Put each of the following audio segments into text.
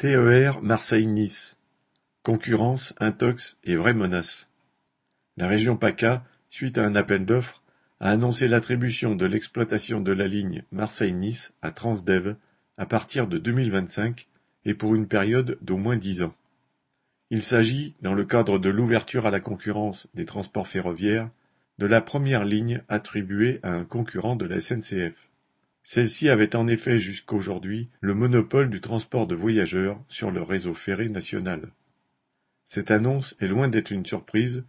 TER Marseille-Nice: concurrence, intox et vraie menace. La région PACA, suite à un appel d'offres, a annoncé l'attribution de l'exploitation de la ligne Marseille-Nice à Transdev à partir de 2025 et pour une période d'au moins dix ans. Il s'agit, dans le cadre de l'ouverture à la concurrence des transports ferroviaires, de la première ligne attribuée à un concurrent de la SNCF. Celle-ci avait en effet jusqu'aujourd'hui le monopole du transport de voyageurs sur le réseau ferré national. Cette annonce est loin d'être une surprise,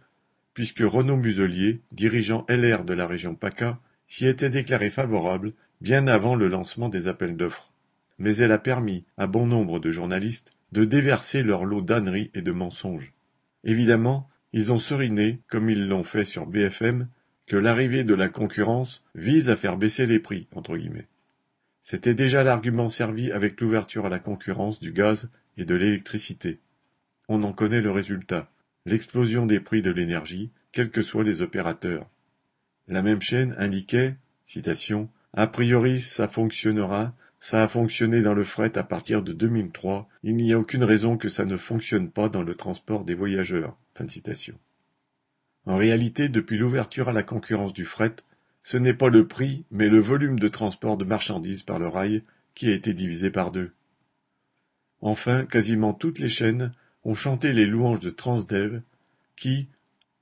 puisque Renaud Muselier, dirigeant LR de la région PACA, s'y était déclaré favorable bien avant le lancement des appels d'offres. Mais elle a permis à bon nombre de journalistes de déverser leur lot d'âneries et de mensonges. Évidemment, ils ont seriné, comme ils l'ont fait sur BFM, l'arrivée de la concurrence vise à faire baisser les prix. C'était déjà l'argument servi avec l'ouverture à la concurrence du gaz et de l'électricité. On en connaît le résultat, l'explosion des prix de l'énergie, quels que soient les opérateurs. La même chaîne indiquait, citation, A priori ça fonctionnera, ça a fonctionné dans le fret à partir de 2003, il n'y a aucune raison que ça ne fonctionne pas dans le transport des voyageurs. En réalité, depuis l'ouverture à la concurrence du fret, ce n'est pas le prix, mais le volume de transport de marchandises par le rail qui a été divisé par deux. Enfin, quasiment toutes les chaînes ont chanté les louanges de Transdev, qui,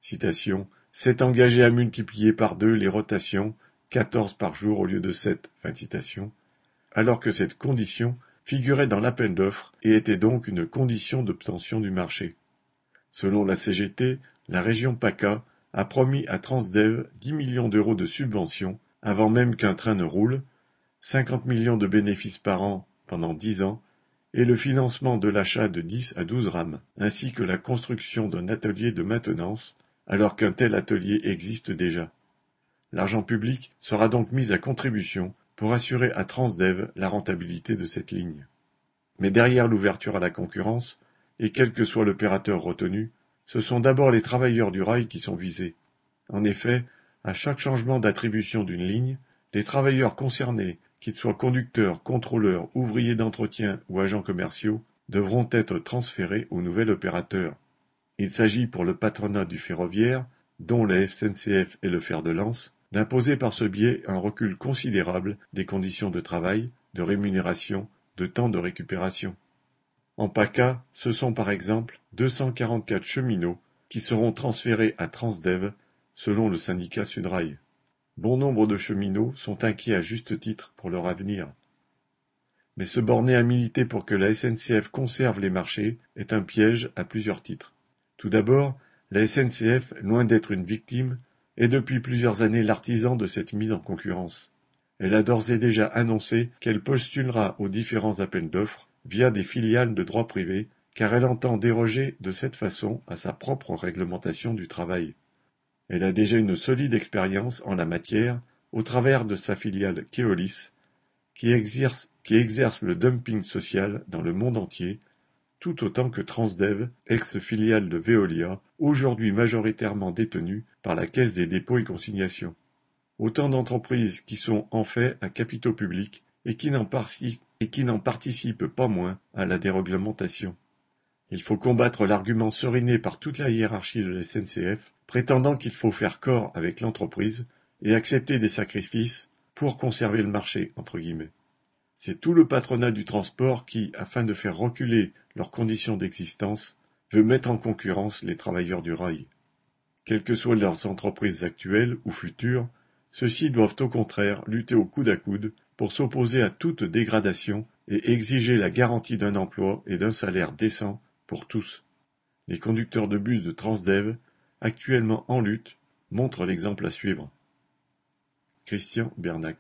citation, s'est engagé à multiplier par deux les rotations, quatorze par jour au lieu de sept, fin citation, alors que cette condition figurait dans l'appel d'offres et était donc une condition d'obtention du marché. Selon la CGT, la région PACA a promis à Transdev dix millions d'euros de subventions avant même qu'un train ne roule, cinquante millions de bénéfices par an pendant dix ans, et le financement de l'achat de dix à douze rames, ainsi que la construction d'un atelier de maintenance, alors qu'un tel atelier existe déjà. L'argent public sera donc mis à contribution pour assurer à Transdev la rentabilité de cette ligne. Mais derrière l'ouverture à la concurrence, et quel que soit l'opérateur retenu, ce sont d'abord les travailleurs du rail qui sont visés. En effet, à chaque changement d'attribution d'une ligne, les travailleurs concernés, qu'ils soient conducteurs, contrôleurs, ouvriers d'entretien ou agents commerciaux, devront être transférés au nouvel opérateur. Il s'agit pour le patronat du ferroviaire, dont la SNCF est le fer de lance, d'imposer par ce biais un recul considérable des conditions de travail, de rémunération, de temps de récupération. En PACA, ce sont par exemple 244 cheminots qui seront transférés à Transdev selon le syndicat Sudrail. Bon nombre de cheminots sont inquiets à juste titre pour leur avenir. Mais se borner à militer pour que la SNCF conserve les marchés est un piège à plusieurs titres. Tout d'abord, la SNCF, loin d'être une victime, est depuis plusieurs années l'artisan de cette mise en concurrence. Elle a d'ores et déjà annoncé qu'elle postulera aux différents appels d'offres via des filiales de droit privé, car elle entend déroger de cette façon à sa propre réglementation du travail. Elle a déjà une solide expérience en la matière au travers de sa filiale Keolis, qui exerce, le dumping social dans le monde entier, tout autant que Transdev, ex-filiale de Veolia, aujourd'hui majoritairement détenue par la Caisse des dépôts et consignations. Autant d'entreprises qui sont en fait à capitaux publics et qui n'en participent pas moins à la déréglementation. Il faut combattre l'argument seriné par toute la hiérarchie de la SNCF, prétendant qu'il faut faire corps avec l'entreprise et accepter des sacrifices pour conserver le marché. C'est tout le patronat du transport qui, afin de faire reculer leurs conditions d'existence, veut mettre en concurrence les travailleurs du rail. Quelles que soient leurs entreprises actuelles ou futures, ceux-ci doivent au contraire lutter au coude à coude pour s'opposer à toute dégradation et exiger la garantie d'un emploi et d'un salaire décent pour tous. Les conducteurs de bus de Transdev, actuellement en lutte, montrent l'exemple à suivre. Christian Bernac